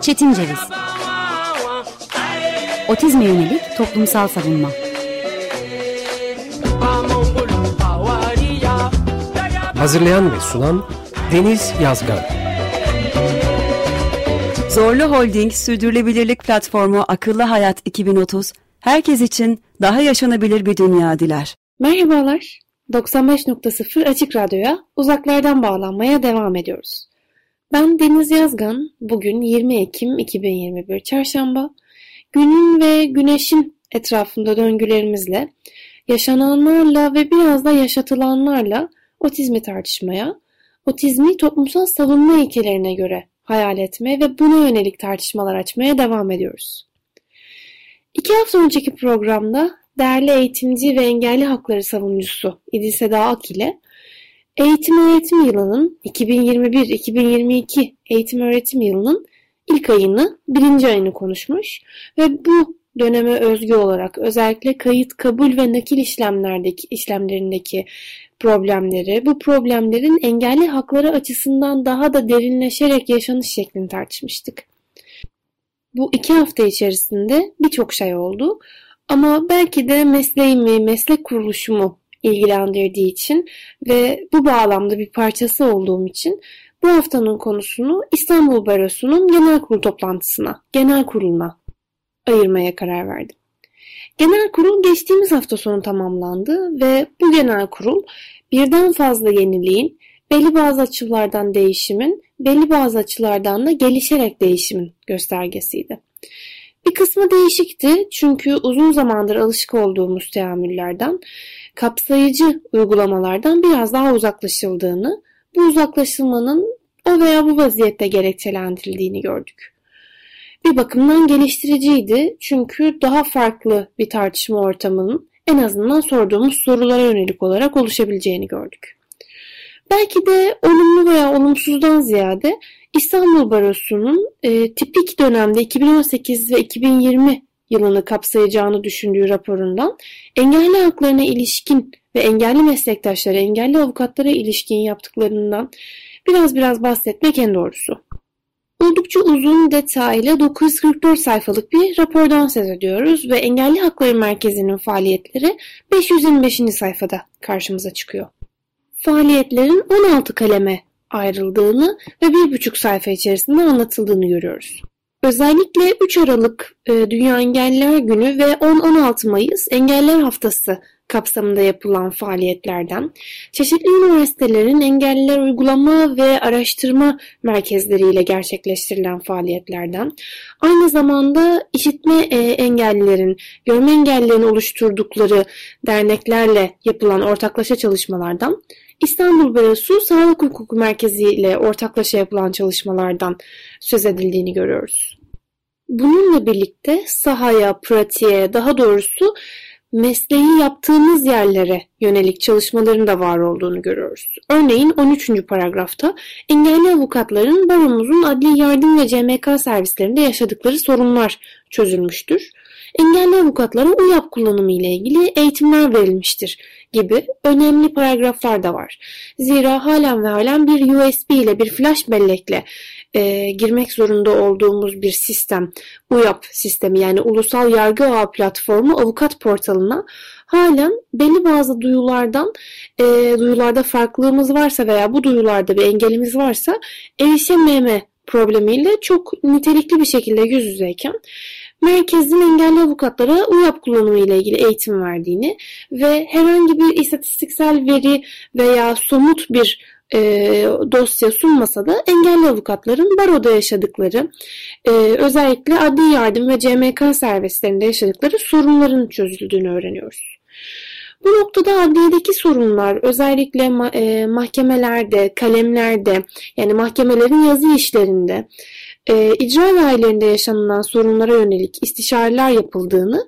Çetin Ceviz Otizme yönelik toplumsal savunma Hazırlayan ve sunan Deniz Yazgan Zorlu Holding Sürdürülebilirlik Platformu Akıllı Hayat 2030 herkes için daha yaşanabilir bir dünya diler. Merhabalar. 95.0 Açık Radyo'ya uzaklardan bağlanmaya devam ediyoruz. Ben Deniz Yazgan. Bugün 20 Ekim 2021 Çarşamba. Günün ve güneşin etrafında döngülerimizle, yaşananlarla ve biraz da yaşatılanlarla otizmi tartışmaya, otizmi toplumsal savunma ilkelerine göre hayal etmeye ve buna yönelik tartışmalar açmaya devam ediyoruz. İki hafta önceki programda değerli eğitimci ve engelli hakları savunucusu İdil Seda Ak ile eğitim öğretim yılının 2021-2022 eğitim öğretim yılının ilk ayını, birinci ayını konuşmuş ve bu döneme özgü olarak özellikle kayıt, kabul ve nakil işlemlerdeki işlemlerindeki problemleri, bu problemlerin engelli hakları açısından daha da derinleşerek yaşanış şeklini tartışmıştık. Bu iki hafta içerisinde birçok şey oldu ama belki de mesleğimi, meslek kuruluşumu ilgilendirdiği için ve bu bağlamda bir parçası olduğum için bu haftanın konusunu İstanbul Barosu'nun genel kurul toplantısına, genel kuruluna ayırmaya karar verdim. Genel kurul geçtiğimiz hafta sonu tamamlandı ve bu genel kurul birden fazla yeniliğin, belli bazı açılardan değişimin, belli bazı açılardan da gelişerek değişimin göstergesiydi. Bir kısmı değişikti çünkü uzun zamandır alışık olduğumuz teamüllerden, kapsayıcı uygulamalardan biraz daha uzaklaşıldığını, bu uzaklaşılmanın o veya bu vaziyette gerekçelendirildiğini gördük. Bir bakımdan geliştiriciydi çünkü daha farklı bir tartışma ortamının en azından sorduğumuz sorulara yönelik olarak oluşabileceğini gördük. Belki de olumlu veya olumsuzdan ziyade İstanbul Barosu'nun e, tipik dönemde 2018 ve 2020 yılını kapsayacağını düşündüğü raporundan engelli haklarına ilişkin ve engelli meslektaşlara, engelli avukatlara ilişkin yaptıklarından biraz biraz bahsetmek en doğrusu. Oldukça uzun, detaylı 944 sayfalık bir rapordan söz ediyoruz ve Engelli Hakları Merkezi'nin faaliyetleri 525. sayfada karşımıza çıkıyor. Faaliyetlerin 16 kaleme ayrıldığını ve 1,5 sayfa içerisinde anlatıldığını görüyoruz. Özellikle 3 Aralık e, Dünya Engelliler Günü ve 10-16 Mayıs Engeller Haftası kapsamında yapılan faaliyetlerden, çeşitli üniversitelerin engelliler uygulama ve araştırma merkezleriyle gerçekleştirilen faaliyetlerden, aynı zamanda işitme e, engellilerin, görme engellilerin oluşturdukları derneklerle yapılan ortaklaşa çalışmalardan, İstanbul Barosu Sağlık Hukuku Merkezi ile ortaklaşa yapılan çalışmalardan söz edildiğini görüyoruz. Bununla birlikte sahaya, pratiğe, daha doğrusu mesleği yaptığımız yerlere yönelik çalışmaların da var olduğunu görüyoruz. Örneğin 13. paragrafta engelli avukatların baromuzun adli yardım ve CMK servislerinde yaşadıkları sorunlar çözülmüştür. Engelli avukatlara UYAP kullanımı ile ilgili eğitimler verilmiştir gibi önemli paragraflar da var. Zira halen ve halen bir USB ile bir flash bellekle e, girmek zorunda olduğumuz bir sistem, UYAP sistemi yani Ulusal Yargı Ağı Platformu avukat portalına halen belli bazı duyulardan e, duyularda farklılığımız varsa veya bu duyularda bir engelimiz varsa erişememe problemiyle çok nitelikli bir şekilde yüz yüzeyken merkezin engelli avukatlara UYAP kullanımı ile ilgili eğitim verdiğini ve herhangi bir istatistiksel veri veya somut bir e, dosya sunmasa da engelli avukatların baroda yaşadıkları, e, özellikle adli yardım ve CMK servislerinde yaşadıkları sorunların çözüldüğünü öğreniyoruz. Bu noktada adliyedeki sorunlar özellikle ma- e, mahkemelerde, kalemlerde yani mahkemelerin yazı işlerinde e, icra dairelerinde yaşanılan sorunlara yönelik istişareler yapıldığını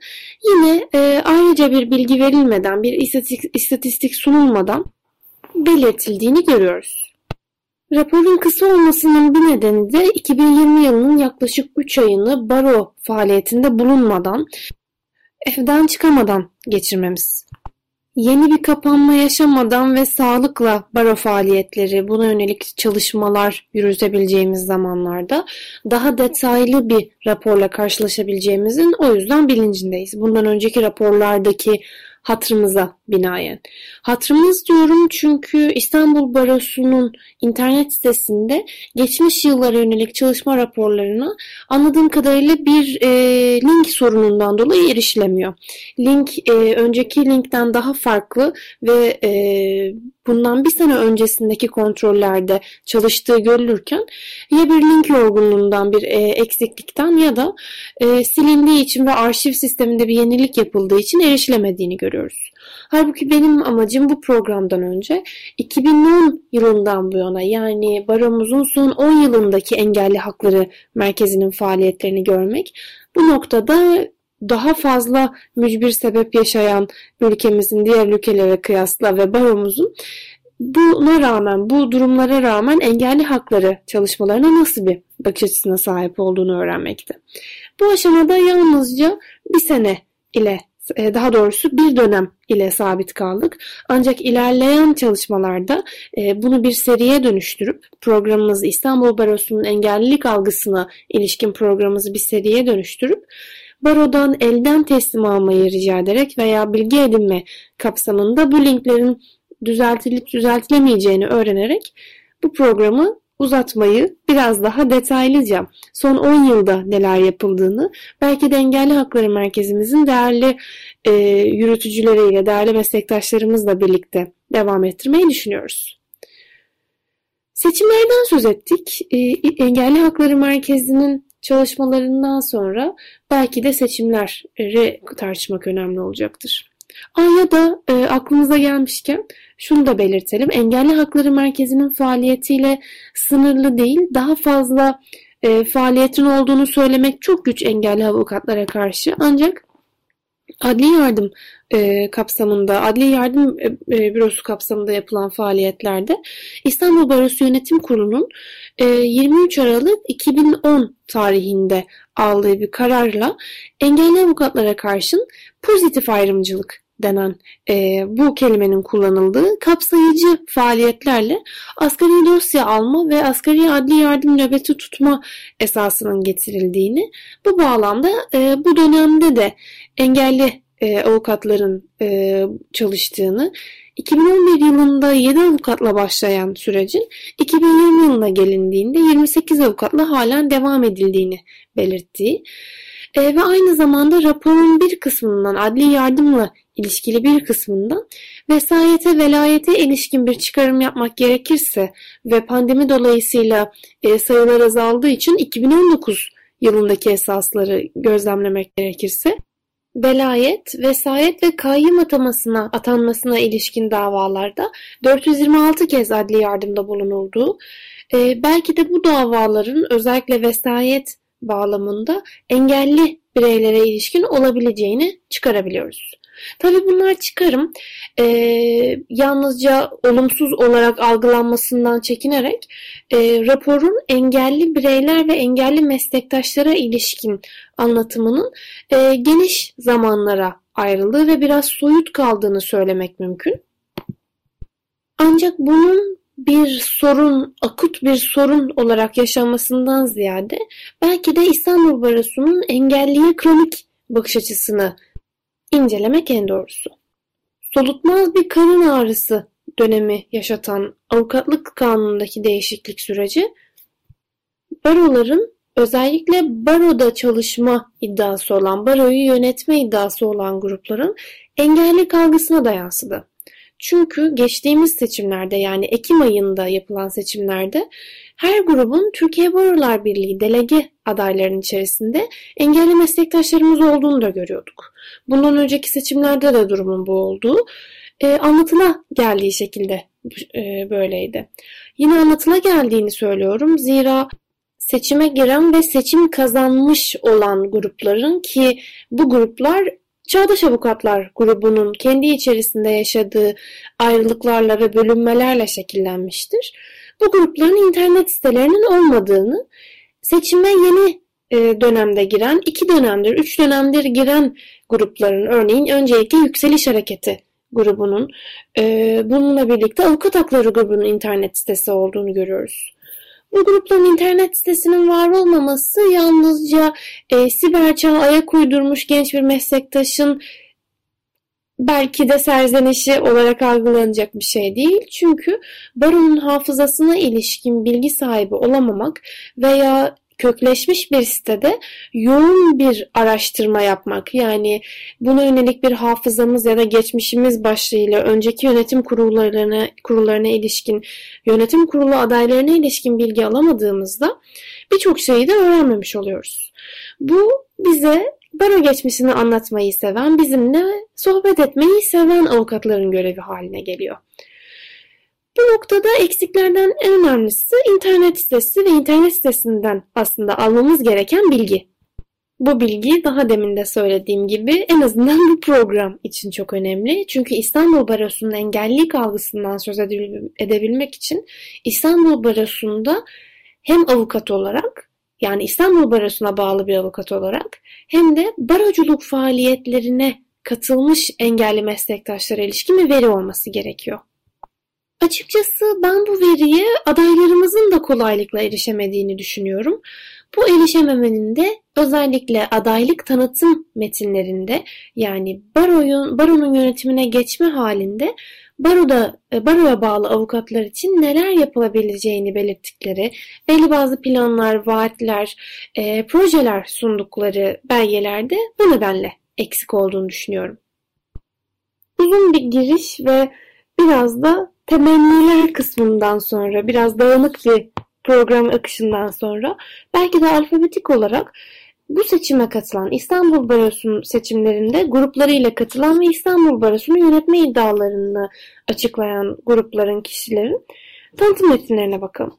yine e, ayrıca bir bilgi verilmeden, bir istatistik, istatistik sunulmadan belirtildiğini görüyoruz. Raporun kısa olmasının bir nedeni de 2020 yılının yaklaşık 3 ayını baro faaliyetinde bulunmadan, evden çıkamadan geçirmemiz. Yeni bir kapanma yaşamadan ve sağlıkla baro faaliyetleri, buna yönelik çalışmalar yürütebileceğimiz zamanlarda daha detaylı bir raporla karşılaşabileceğimizin o yüzden bilincindeyiz. Bundan önceki raporlardaki hatırımıza binaen. Hatırımız diyorum çünkü İstanbul Barosu'nun internet sitesinde geçmiş yıllara yönelik çalışma raporlarına anladığım kadarıyla bir e, link sorunundan dolayı erişilemiyor. Link e, önceki linkten daha farklı ve e, bundan bir sene öncesindeki kontrollerde çalıştığı görülürken ya bir link yorgunluğundan bir e, eksiklikten ya da e, silindiği için ve arşiv sisteminde bir yenilik yapıldığı için erişilemediğini görüyoruz. Halbuki benim amacım bu programdan önce 2010 yılından bu yana yani baromuzun son 10 yılındaki engelli hakları merkezinin faaliyetlerini görmek. Bu noktada daha fazla mücbir sebep yaşayan ülkemizin diğer ülkelere kıyasla ve baromuzun buna rağmen, bu durumlara rağmen engelli hakları çalışmalarına nasıl bir bakış açısına sahip olduğunu öğrenmekte. Bu aşamada yalnızca bir sene ile e, daha doğrusu bir dönem ile sabit kaldık. Ancak ilerleyen çalışmalarda e, bunu bir seriye dönüştürüp programımızı İstanbul Barosu'nun engellilik algısına ilişkin programımızı bir seriye dönüştürüp barodan elden teslim almayı rica ederek veya bilgi edinme kapsamında bu linklerin düzeltilip düzeltilemeyeceğini öğrenerek bu programı uzatmayı biraz daha detaylıca son 10 yılda neler yapıldığını belki de Engelli Hakları Merkezimizin değerli e, yürütücüleriyle, değerli meslektaşlarımızla birlikte devam ettirmeyi düşünüyoruz. Seçimlerden söz ettik. E, Engelli Hakları Merkezi'nin çalışmalarından sonra belki de seçimleri tartışmak önemli olacaktır. Ay ya da e, aklımıza gelmişken şunu da belirtelim. Engelli Hakları Merkezi'nin faaliyetiyle sınırlı değil, daha fazla e, faaliyetin olduğunu söylemek çok güç engelli avukatlara karşı. Ancak adli yardım e, kapsamında, adli yardım e, e bürosu kapsamında yapılan faaliyetlerde İstanbul Barosu Yönetim Kurulu'nun e, 23 Aralık 2010 tarihinde aldığı bir kararla engelli avukatlara karşın pozitif ayrımcılık denen e, bu kelimenin kullanıldığı kapsayıcı faaliyetlerle asgari dosya alma ve asgari adli yardım nöbeti tutma esasının getirildiğini, bu bağlamda e, bu dönemde de engelli e, avukatların e, çalıştığını, 2011 yılında 7 avukatla başlayan sürecin 2020 yılına gelindiğinde 28 avukatla halen devam edildiğini belirttiği e, ve aynı zamanda raporun bir kısmından adli yardımla ilişkili bir kısmından vesayete velayete ilişkin bir çıkarım yapmak gerekirse ve pandemi dolayısıyla e, sayılar azaldığı için 2019 yılındaki esasları gözlemlemek gerekirse velayet, vesayet ve kayyım atamasına, atanmasına ilişkin davalarda 426 kez adli yardımda bulunulduğu, e, belki de bu davaların özellikle vesayet bağlamında engelli bireylere ilişkin olabileceğini çıkarabiliyoruz. Tabii bunlar çıkarım e, yalnızca olumsuz olarak algılanmasından çekinerek e, raporun engelli bireyler ve engelli meslektaşlara ilişkin anlatımının e, geniş zamanlara ayrıldığı ve biraz soyut kaldığını söylemek mümkün. Ancak bunun bir sorun, akut bir sorun olarak yaşanmasından ziyade belki de İstanbul Barosu'nun engelliye kronik bakış açısını incelemek en doğrusu. Solutmaz bir karın ağrısı dönemi yaşatan avukatlık kanunundaki değişiklik süreci baroların özellikle baroda çalışma iddiası olan, baroyu yönetme iddiası olan grupların engelli algısına da yansıdı. Çünkü geçtiğimiz seçimlerde yani Ekim ayında yapılan seçimlerde her grubun Türkiye Barolar Birliği delege adaylarının içerisinde engelli meslektaşlarımız olduğunu da görüyorduk. Bundan önceki seçimlerde de durumun bu olduğu e, anlatıla geldiği şekilde e, böyleydi. Yine anlatıla geldiğini söylüyorum. Zira seçime giren ve seçim kazanmış olan grupların ki bu gruplar Çağdaş Avukatlar grubunun kendi içerisinde yaşadığı ayrılıklarla ve bölünmelerle şekillenmiştir. Bu grupların internet sitelerinin olmadığını, seçime yeni e, dönemde giren, iki dönemdir, üç dönemdir giren grupların örneğin öncelikle Yükseliş Hareketi grubunun e, bununla birlikte avukat hakları grubunun internet sitesi olduğunu görüyoruz. Bu grupların internet sitesinin var olmaması yalnızca e, siber çağa ayak uydurmuş genç bir meslektaşın belki de serzenişi olarak algılanacak bir şey değil. Çünkü baronun hafızasına ilişkin bilgi sahibi olamamak veya kökleşmiş bir sitede yoğun bir araştırma yapmak yani buna yönelik bir hafızamız ya da geçmişimiz başlığıyla önceki yönetim kurullarına kurullarına ilişkin yönetim kurulu adaylarına ilişkin bilgi alamadığımızda birçok şeyi de öğrenmemiş oluyoruz. Bu bize baro geçmişini anlatmayı seven, bizimle sohbet etmeyi seven avukatların görevi haline geliyor. Bu noktada eksiklerden en önemlisi internet sitesi ve internet sitesinden aslında almamız gereken bilgi. Bu bilgi daha demin de söylediğim gibi en azından bu program için çok önemli. Çünkü İstanbul Barosu'nun engellilik algısından söz edebilmek için İstanbul Barosu'nda hem avukat olarak yani İstanbul Barosu'na bağlı bir avukat olarak hem de baroculuk faaliyetlerine katılmış engelli meslektaşlara ilişkin bir veri olması gerekiyor. Açıkçası ben bu veriye adaylarımızın da kolaylıkla erişemediğini düşünüyorum. Bu erişememenin de özellikle adaylık tanıtım metinlerinde yani baroyun, baronun yönetimine geçme halinde baroda, e, baroya bağlı avukatlar için neler yapılabileceğini belirttikleri, belli bazı planlar, vaatler, e, projeler sundukları belgelerde bu nedenle eksik olduğunu düşünüyorum. Uzun bir giriş ve biraz da temenniler kısmından sonra biraz dağınık bir program akışından sonra belki de alfabetik olarak bu seçime katılan İstanbul Barosu'nun seçimlerinde gruplarıyla katılan ve İstanbul Barosu'nu yönetme iddialarını açıklayan grupların kişilerin tanıtım metinlerine bakalım.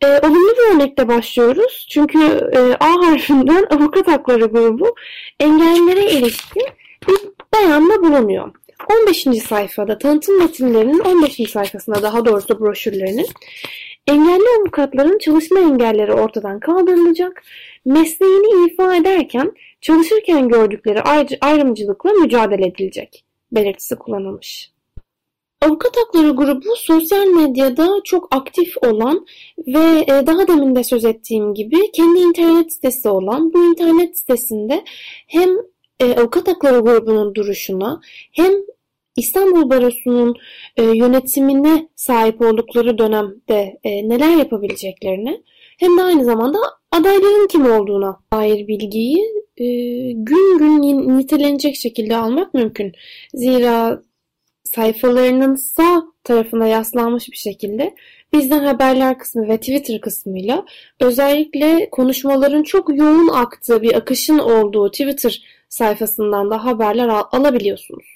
E, olumlu bir örnekte başlıyoruz. Çünkü e, A harfinden avukat hakları grubu engellilere ilişkin bir beyanda bulunuyor. 15. sayfada tanıtım metinlerinin 15. sayfasında daha doğrusu broşürlerinin engelli avukatların çalışma engelleri ortadan kaldırılacak, mesleğini ifa ederken çalışırken gördükleri ayrımcılıkla mücadele edilecek belirtisi kullanılmış. Avukat Hakları grubu sosyal medyada çok aktif olan ve e, daha demin de söz ettiğim gibi kendi internet sitesi olan bu internet sitesinde hem e, Avukat Hakları grubunun duruşuna hem İstanbul Barosu'nun e, yönetimine sahip oldukları dönemde e, neler yapabileceklerini hem de aynı zamanda adayların kim olduğuna dair bilgiyi e, gün gün nitelenecek şekilde almak mümkün. Zira sayfalarının sağ tarafına yaslanmış bir şekilde bizden haberler kısmı ve Twitter kısmıyla özellikle konuşmaların çok yoğun aktığı bir akışın olduğu Twitter sayfasından da haberler al alabiliyorsunuz.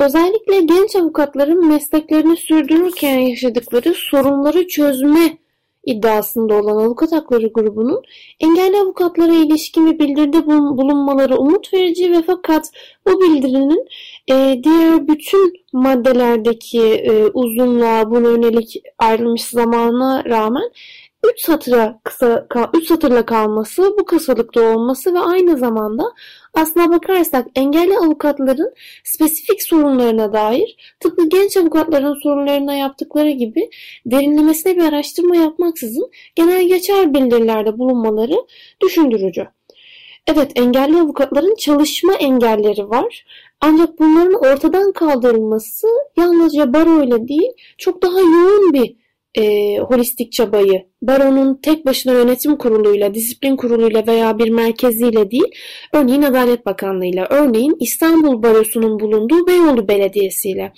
Özellikle genç avukatların mesleklerini sürdürürken yaşadıkları sorunları çözme iddiasında olan Avukat Hakları grubunun engelli avukatlara ilişkin bir bildiride bulunmaları umut verici ve fakat bu bildirinin e, diğer bütün maddelerdeki e, uzunluğa buna yönelik ayrılmış zamana rağmen 3 satıra kısa 3 satırla kalması, bu kısalıkta olması ve aynı zamanda aslına bakarsak engelli avukatların spesifik sorunlarına dair tıpkı genç avukatların sorunlarına yaptıkları gibi derinlemesine bir araştırma yapmaksızın genel geçer bildirilerde bulunmaları düşündürücü. Evet engelli avukatların çalışma engelleri var. Ancak bunların ortadan kaldırılması yalnızca baro ile değil çok daha yoğun bir e, holistik çabayı. Baronun tek başına yönetim kuruluyla, disiplin kuruluyla veya bir merkeziyle değil, örneğin Adalet Bakanlığı'yla, örneğin İstanbul Barosu'nun bulunduğu Beyoğlu Belediyesi ile,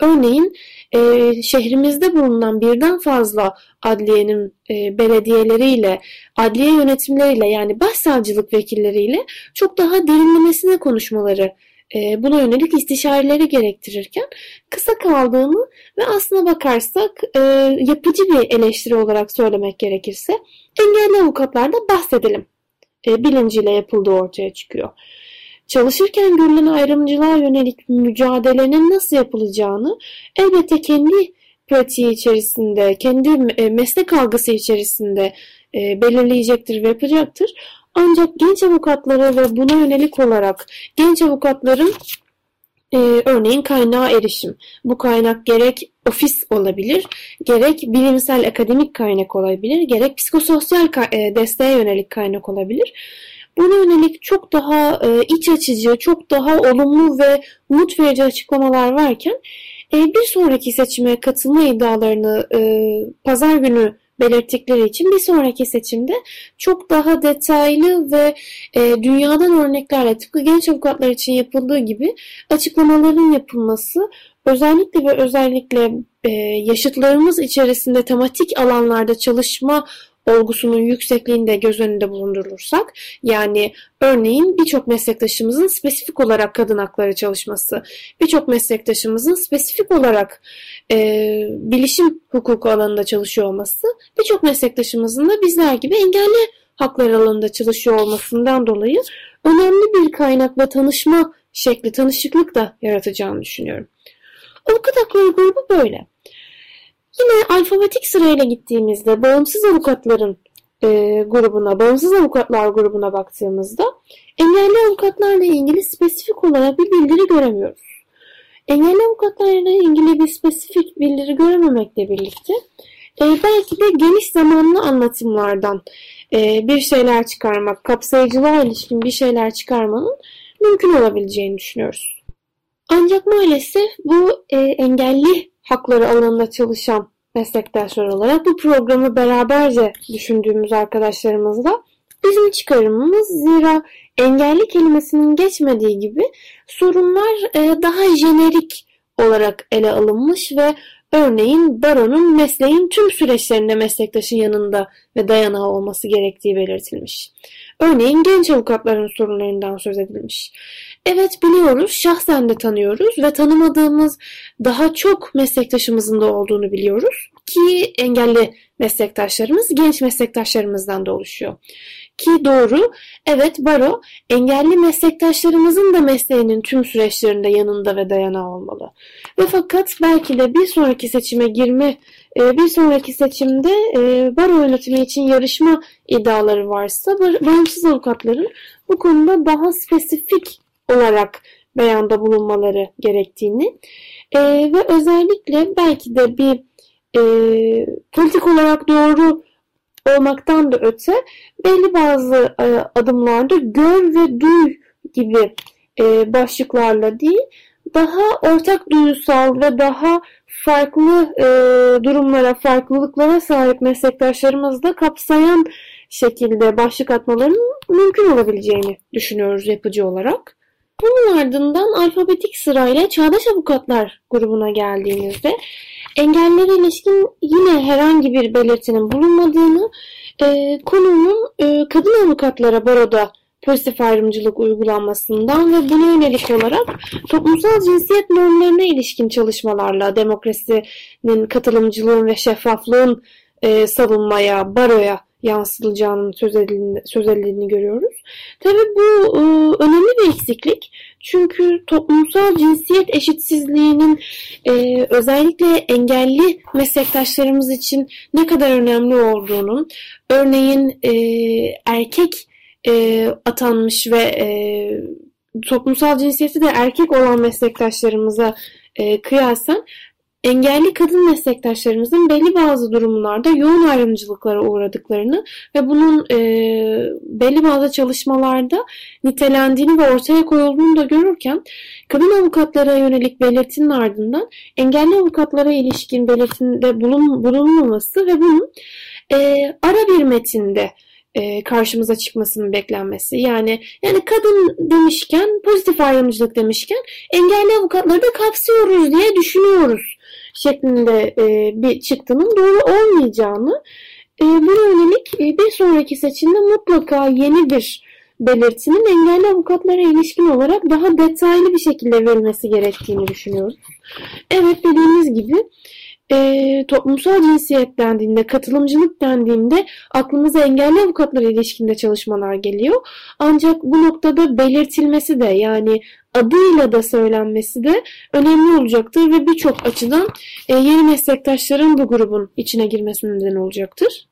örneğin e, şehrimizde bulunan birden fazla adliyenin e, belediyeleriyle, adliye yönetimleriyle yani başsavcılık vekilleriyle çok daha derinlemesine konuşmaları buna yönelik istişareleri gerektirirken kısa kaldığını ve aslına bakarsak e, yapıcı bir eleştiri olarak söylemek gerekirse engelli avukatlarda bahsedelim e, bilinciyle yapıldığı ortaya çıkıyor. Çalışırken görülen ayrımcılığa yönelik mücadelenin nasıl yapılacağını elbette kendi pratiği içerisinde, kendi e, meslek algısı içerisinde e, belirleyecektir ve yapacaktır. Ancak genç avukatlara ve buna yönelik olarak genç avukatların e, örneğin kaynağa erişim. Bu kaynak gerek ofis olabilir, gerek bilimsel akademik kaynak olabilir, gerek psikososyal e, desteğe yönelik kaynak olabilir. Buna yönelik çok daha e, iç açıcı, çok daha olumlu ve umut verici açıklamalar varken e, bir sonraki seçime katılma iddialarını e, pazar günü belirttikleri için bir sonraki seçimde çok daha detaylı ve e, dünyadan örneklerle tıpkı genç avukatlar için yapıldığı gibi açıklamaların yapılması özellikle ve özellikle e, yaşıtlarımız içerisinde tematik alanlarda çalışma olgusunun yüksekliğini de göz önünde bulundurursak yani örneğin birçok meslektaşımızın spesifik olarak kadın hakları çalışması, birçok meslektaşımızın spesifik olarak e, bilişim hukuku alanında çalışıyor olması, birçok meslektaşımızın da bizler gibi engelli haklar alanında çalışıyor olmasından dolayı önemli bir kaynak ve tanışma şekli, tanışıklık da yaratacağını düşünüyorum. Avukat hakları grubu böyle. Yine alfabetik sırayla gittiğimizde bağımsız avukatların e, grubuna, bağımsız avukatlar grubuna baktığımızda engelli avukatlarla ilgili spesifik olarak bir bildiri göremiyoruz. Engelli avukatlarla ilgili bir spesifik bildiri görememekle birlikte e, belki de geniş zamanlı anlatımlardan e, bir şeyler çıkarmak, kapsayıcılığa ilişkin bir şeyler çıkarmanın mümkün olabileceğini düşünüyoruz. Ancak maalesef bu e, engelli hakları alanında çalışan meslektaşlar olarak bu programı beraberce düşündüğümüz arkadaşlarımızla bizim çıkarımımız zira engelli kelimesinin geçmediği gibi sorunlar e, daha jenerik olarak ele alınmış ve örneğin baronun mesleğin tüm süreçlerinde meslektaşın yanında ve dayanağı olması gerektiği belirtilmiş. Örneğin genç avukatların sorunlarından söz edilmiş. Evet biliyoruz, şahsen de tanıyoruz ve tanımadığımız daha çok meslektaşımızın da olduğunu biliyoruz ki engelli meslektaşlarımız genç meslektaşlarımızdan da oluşuyor. Ki doğru, evet baro engelli meslektaşlarımızın da mesleğinin tüm süreçlerinde yanında ve dayanağı olmalı. Ve fakat belki de bir sonraki seçime girme, e, bir sonraki seçimde e, baro yönetimi için yarışma iddiaları varsa bağımsız avukatların bu konuda daha spesifik olarak beyanda bulunmaları gerektiğini e, ve özellikle belki de bir e, politik olarak doğru olmaktan da öte belli bazı e, adımlarda gör ve duy gibi e, başlıklarla değil daha ortak duyusal ve daha farklı e, durumlara, farklılıklara sahip meslektaşlarımızı da kapsayan şekilde başlık atmalarının mümkün olabileceğini düşünüyoruz yapıcı olarak. Bunun ardından alfabetik sırayla Çağdaş Avukatlar grubuna geldiğimizde engellere ilişkin yine herhangi bir belirtinin bulunmadığını, e, konunun e, kadın avukatlara baroda pozitif ayrımcılık uygulanmasından ve buna yönelik olarak toplumsal cinsiyet normlarına ilişkin çalışmalarla demokrasinin, katılımcılığın ve şeffaflığın e, savunmaya, baroya yansıtılacağının söz edildiğini, söz edildiğini görüyoruz. Tabi bu e, önemli bir eksiklik. Çünkü toplumsal cinsiyet eşitsizliğinin e, özellikle engelli meslektaşlarımız için ne kadar önemli olduğunun, örneğin e, erkek e, atanmış ve e, toplumsal cinsiyeti de erkek olan meslektaşlarımıza e, kıyasen engelli kadın meslektaşlarımızın belli bazı durumlarda yoğun ayrımcılıklara uğradıklarını ve bunun e, belli bazı çalışmalarda nitelendiğini ve ortaya koyulduğunu da görürken kadın avukatlara yönelik belirtinin ardından engelli avukatlara ilişkin belirtinde bulun, bulunmaması ve bunun e, ara bir metinde e, karşımıza çıkmasının beklenmesi. Yani yani kadın demişken, pozitif ayrımcılık demişken engelli avukatları da kapsıyoruz diye düşünüyoruz şeklinde e, bir çıktının doğru olmayacağını e, buna yönelik e, bir sonraki seçimde mutlaka yeni bir belirtinin engelli avukatlara ilişkin olarak daha detaylı bir şekilde verilmesi gerektiğini düşünüyoruz. Evet dediğimiz gibi e, toplumsal cinsiyet dendiğinde, katılımcılık dendiğinde aklımıza engelli avukatlara ilişkinde çalışmalar geliyor. Ancak bu noktada belirtilmesi de yani adıyla da söylenmesi de önemli olacaktır ve birçok açıdan e, yeni meslektaşların bu grubun içine girmesine neden olacaktır.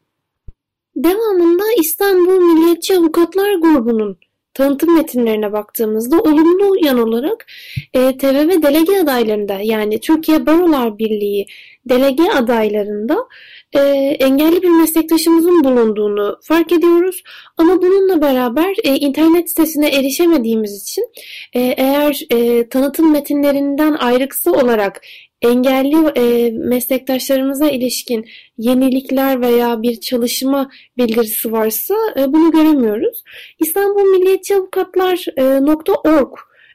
Devamında İstanbul Milliyetçi Avukatlar grubunun tanıtım metinlerine baktığımızda olumlu yan olarak e, TVV delege adaylarında yani Türkiye Barolar Birliği delege adaylarında e, engelli bir meslektaşımızın bulunduğunu fark ediyoruz. Ama bununla beraber e, internet sitesine erişemediğimiz için e, eğer e, tanıtım metinlerinden ayrıksı olarak engelli e, meslektaşlarımıza ilişkin yenilikler veya bir çalışma bildirisi varsa e, bunu göremiyoruz. İstanbul Milliyetçi Avukatlar.org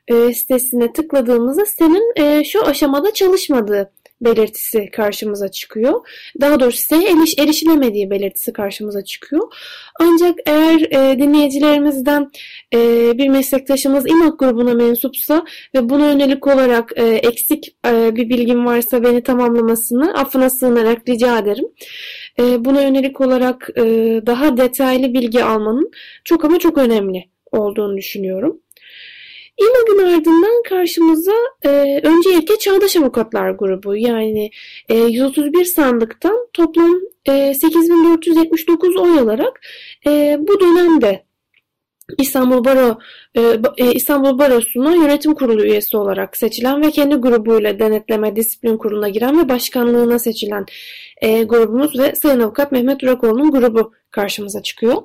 e, e, sitesine tıkladığımızda senin e, şu aşamada çalışmadığı belirtisi karşımıza çıkıyor. Daha doğrusu siteye eriş, erişilemediği belirtisi karşımıza çıkıyor. Ancak eğer e, dinleyicilerimizden e, bir meslektaşımız İMAK grubuna mensupsa ve buna yönelik olarak e, eksik e, bir bilgim varsa beni tamamlamasını affına sığınarak rica ederim. E, buna yönelik olarak e, daha detaylı bilgi almanın çok ama çok önemli olduğunu düşünüyorum. İMAG'ın ardından karşımıza e, öncelikle Çağdaş Avukatlar grubu yani e, 131 sandıktan toplam e, 8479 oy alarak e, bu dönemde İstanbul Baro e, e, İstanbul Barosu'na yönetim kurulu üyesi olarak seçilen ve kendi grubuyla denetleme disiplin kuruluna giren ve başkanlığına seçilen e, grubumuz ve Sayın Avukat Mehmet Durakoğlu'nun grubu karşımıza çıkıyor.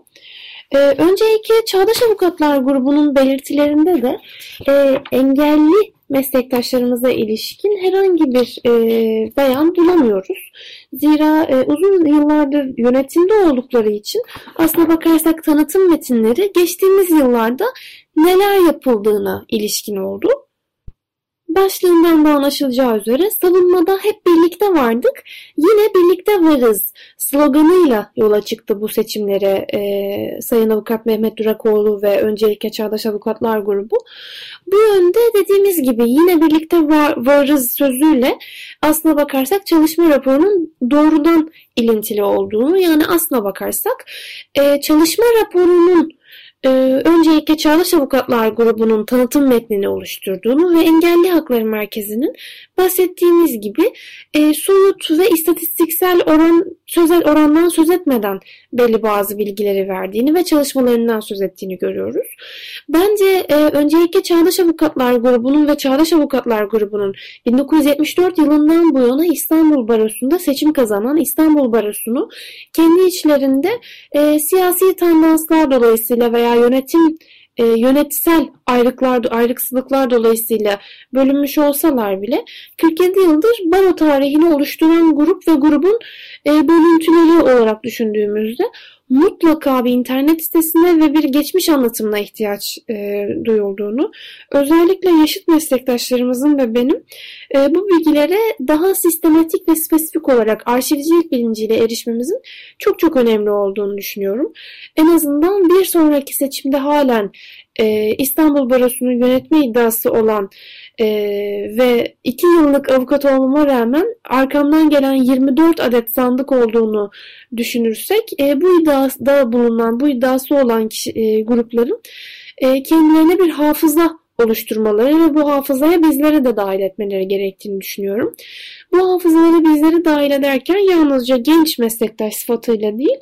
E, öncelikle Çağdaş Avukatlar grubunun belirtilerinde de e, engelli meslektaşlarımıza ilişkin herhangi bir e, beyan bulamıyoruz. Zira e, uzun yıllardır yönetimde oldukları için aslına bakarsak tanıtım metinleri geçtiğimiz yıllarda neler yapıldığına ilişkin oldu. Başlığından da anlaşılacağı üzere savunmada hep birlikte vardık, yine birlikte varız sloganıyla yola çıktı bu seçimlere e, Sayın Avukat Mehmet Durakoğlu ve öncelikle Çağdaş Avukatlar Grubu. Bu yönde dediğimiz gibi yine birlikte var, varız sözüyle aslına bakarsak çalışma raporunun doğrudan ilintili olduğunu yani aslına bakarsak e, çalışma raporunun ee, öncelikle Çağdaş Avukatlar grubunun tanıtım metnini oluşturduğunu ve Engelli Hakları Merkezi'nin bahsettiğimiz gibi e, soyut ve istatistiksel oran sözel orandan söz etmeden belli bazı bilgileri verdiğini ve çalışmalarından söz ettiğini görüyoruz. Bence e, öncelikle Çağdaş Avukatlar grubunun ve Çağdaş Avukatlar grubunun 1974 yılından bu yana İstanbul Barosu'nda seçim kazanan İstanbul Barosu'nu kendi içlerinde e, siyasi tendanslar dolayısıyla veya yönetim e, yönetsel ayrıklar, ayrıksızlıklar dolayısıyla bölünmüş olsalar bile 47 yıldır baro tarihini oluşturan grup ve grubun e, bölüntüleri olarak düşündüğümüzde mutlaka bir internet sitesine ve bir geçmiş anlatımına ihtiyaç e, duyulduğunu, özellikle yaşıt meslektaşlarımızın ve benim e, bu bilgilere daha sistematik ve spesifik olarak arşivcilik bilinciyle erişmemizin çok çok önemli olduğunu düşünüyorum. En azından bir sonraki seçimde halen e, İstanbul Barosu'nun yönetme iddiası olan e, ve 2 yıllık avukat olmama rağmen arkamdan gelen 24 adet sandık olduğunu düşünürsek e, bu iddiada bulunan, bu iddiası olan kişi, e, grupların e, kendilerine bir hafıza oluşturmaları ve bu hafızaya bizlere de dahil etmeleri gerektiğini düşünüyorum. Bu hafızaları bizlere dahil ederken yalnızca genç meslektaş sıfatıyla değil,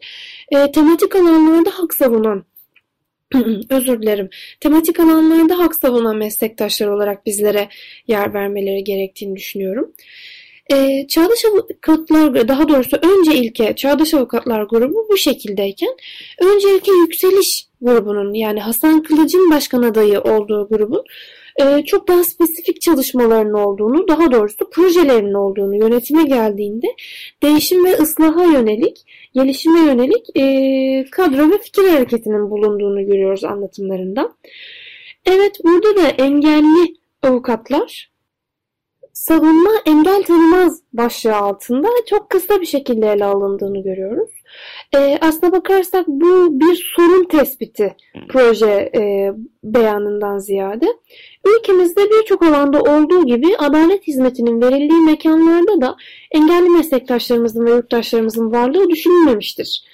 e, tematik alanlarda hak savunan özür dilerim. Tematik alanlarda hak savunan meslektaşlar olarak bizlere yer vermeleri gerektiğini düşünüyorum. Ee, Çağdaş Avukatlar, daha doğrusu önce ilke Çağdaş Avukatlar grubu bu şekildeyken önce ilke Yükseliş grubunun yani Hasan Kılıç'ın başkan adayı olduğu grubun e, çok daha spesifik çalışmaların olduğunu, daha doğrusu projelerinin olduğunu yönetime geldiğinde değişim ve ıslaha yönelik, gelişime yönelik e, kadro ve fikir hareketinin bulunduğunu görüyoruz anlatımlarında. Evet burada da engelli avukatlar savunma engel tanımaz başlığı altında çok kısa bir şekilde ele alındığını görüyoruz. E, aslına bakarsak bu bir sorun tespiti proje e, beyanından ziyade. Ülkemizde birçok alanda olduğu gibi adalet hizmetinin verildiği mekanlarda da engelli meslektaşlarımızın ve yurttaşlarımızın varlığı düşünülmemiştir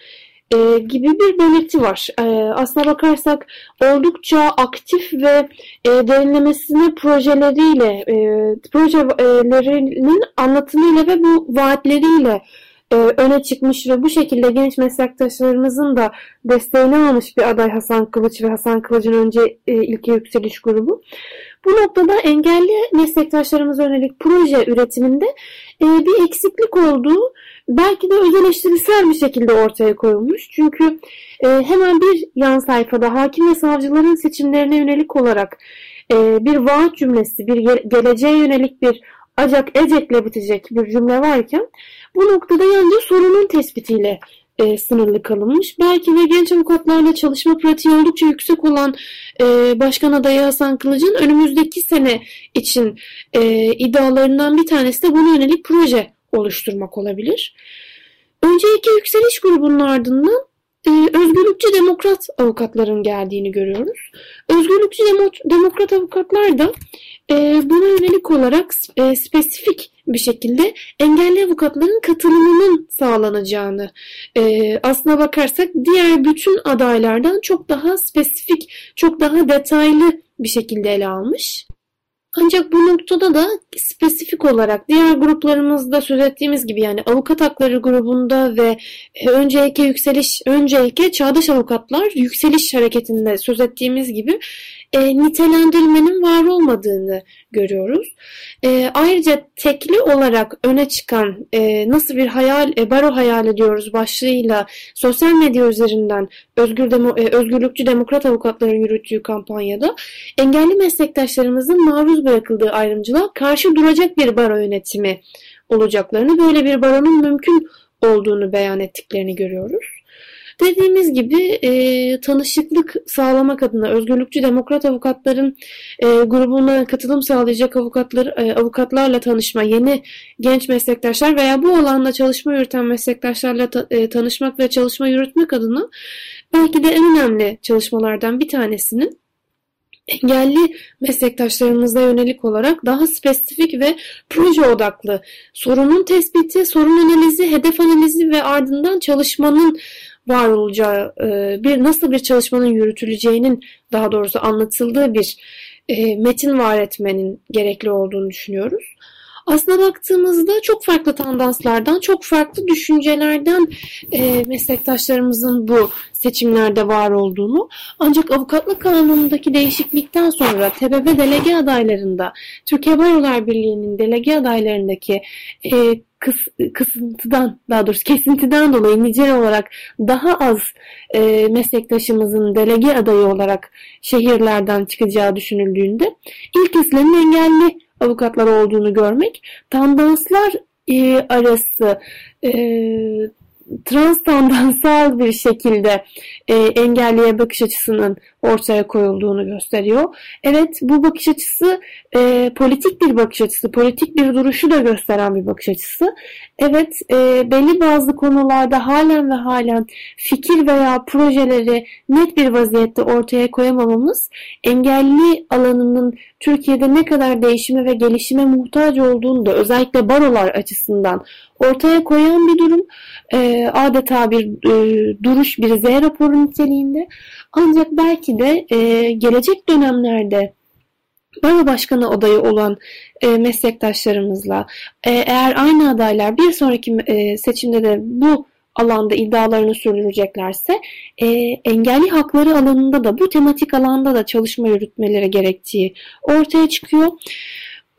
e, gibi bir belirti var. E, aslına bakarsak oldukça aktif ve e, derinlemesine projeleriyle, e, projelerinin anlatımıyla ve bu vaatleriyle e, öne çıkmış ve bu şekilde genç meslektaşlarımızın da desteğini almış bir aday Hasan Kılıç ve Hasan Kılıç'ın önce e, ilke yükseliş grubu. Bu noktada engelli meslektaşlarımıza yönelik proje üretiminde e, bir eksiklik olduğu belki de öz bir şekilde ortaya koyulmuş. Çünkü e, hemen bir yan sayfada hakim ve savcıların seçimlerine yönelik olarak e, bir vaat cümlesi, bir geleceğe yönelik bir acak ecekle bitecek bir cümle varken bu noktada yalnızca sorunun tespitiyle e, sınırlı kalınmış. Belki de genç avukatlarla çalışma pratiği oldukça yüksek olan e, Başkan adayı Hasan Kılıç'ın önümüzdeki sene için e, iddialarından bir tanesi de buna yönelik proje oluşturmak olabilir. Önce iki yükseliş grubunun ardından özgürlükçü demokrat avukatların geldiğini görüyoruz. Özgürlükçü demokrat avukatlar da e, buna yönelik olarak e, spesifik bir şekilde engelli avukatların katılımının sağlanacağını e, aslına bakarsak diğer bütün adaylardan çok daha spesifik, çok daha detaylı bir şekilde ele almış. Ancak bu noktada da spesifik olarak diğer gruplarımızda söz ettiğimiz gibi yani avukat hakları grubunda ve e, öncelikle yükseliş, öncelikle çağdaş avukatlar yükseliş hareketinde söz ettiğimiz gibi e, nitelendirmenin var olmadığını görüyoruz. E, ayrıca tekli olarak öne çıkan e, nasıl bir hayal, e, baro hayal ediyoruz başlığıyla sosyal medya üzerinden özgür demo, e, özgürlükçü demokrat avukatların yürüttüğü kampanyada engelli meslektaşlarımızın maruz bırakıldığı ayrımcılığa karşı duracak bir baro yönetimi olacaklarını, böyle bir baronun mümkün olduğunu beyan ettiklerini görüyoruz. Dediğimiz gibi e, tanışıklık sağlamak adına özgürlükçü demokrat avukatların e, grubuna katılım sağlayacak avukatlar e, avukatlarla tanışma, yeni genç meslektaşlar veya bu alanda çalışma yürüten meslektaşlarla ta, e, tanışmak ve çalışma yürütmek adına belki de en önemli çalışmalardan bir tanesinin engelli meslektaşlarımıza yönelik olarak daha spesifik ve proje odaklı sorunun tespiti, sorun analizi, hedef analizi ve ardından çalışmanın var olacağı, e, bir nasıl bir çalışmanın yürütüleceğinin daha doğrusu anlatıldığı bir e, metin var etmenin gerekli olduğunu düşünüyoruz. Aslına baktığımızda çok farklı tandanslardan, çok farklı düşüncelerden e, meslektaşlarımızın bu seçimlerde var olduğunu ancak avukatlık kanunundaki değişiklikten sonra TBB delege adaylarında Türkiye Barolar Birliği'nin delege adaylarındaki e, kıs, kısıntıdan daha doğrusu kesintiden dolayı nicel olarak daha az e, meslektaşımızın delege adayı olarak şehirlerden çıkacağı düşünüldüğünde ilk izlemin engelli avukatlar olduğunu görmek tandanslar e, arası e, transtandansal bir şekilde e, engelliye bakış açısının ortaya koyulduğunu gösteriyor. Evet bu bakış açısı e, politik bir bakış açısı, politik bir duruşu da gösteren bir bakış açısı. Evet e, belli bazı konularda halen ve halen fikir veya projeleri net bir vaziyette ortaya koyamamamız engelli alanının Türkiye'de ne kadar değişime ve gelişime muhtaç olduğunu da özellikle barolar açısından ortaya koyan bir durum. E, adeta bir e, duruş, bir Z raporu niteliğinde. Ancak belki de e, gelecek dönemlerde baro başkanı adayı olan e, meslektaşlarımızla e, eğer aynı adaylar bir sonraki e, seçimde de bu alanda iddialarını sürdüreceklerse e, engelli hakları alanında da bu tematik alanda da çalışma yürütmeleri gerektiği ortaya çıkıyor.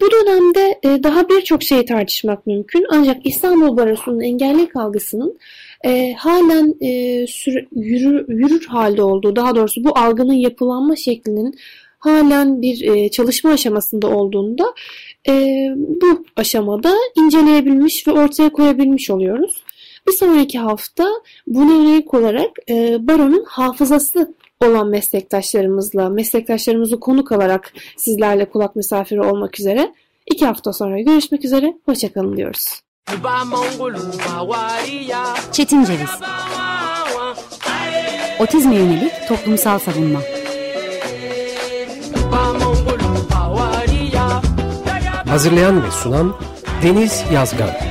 Bu dönemde e, daha birçok şeyi tartışmak mümkün ancak İstanbul Barosu'nun engellilik algısının e, halen e, sür, yürür, yürür halde olduğu, daha doğrusu bu algının yapılanma şeklinin halen bir e, çalışma aşamasında olduğunda e, bu aşamada inceleyebilmiş ve ortaya koyabilmiş oluyoruz. Bir sonraki hafta buna yönelik olarak e, baronun hafızası olan meslektaşlarımızla, meslektaşlarımızı konuk alarak sizlerle kulak misafiri olmak üzere iki hafta sonra görüşmek üzere. Hoşçakalın diyoruz. Çetin Ceviz Otizme yönelik toplumsal savunma Hazırlayan ve sunan Deniz Yazgan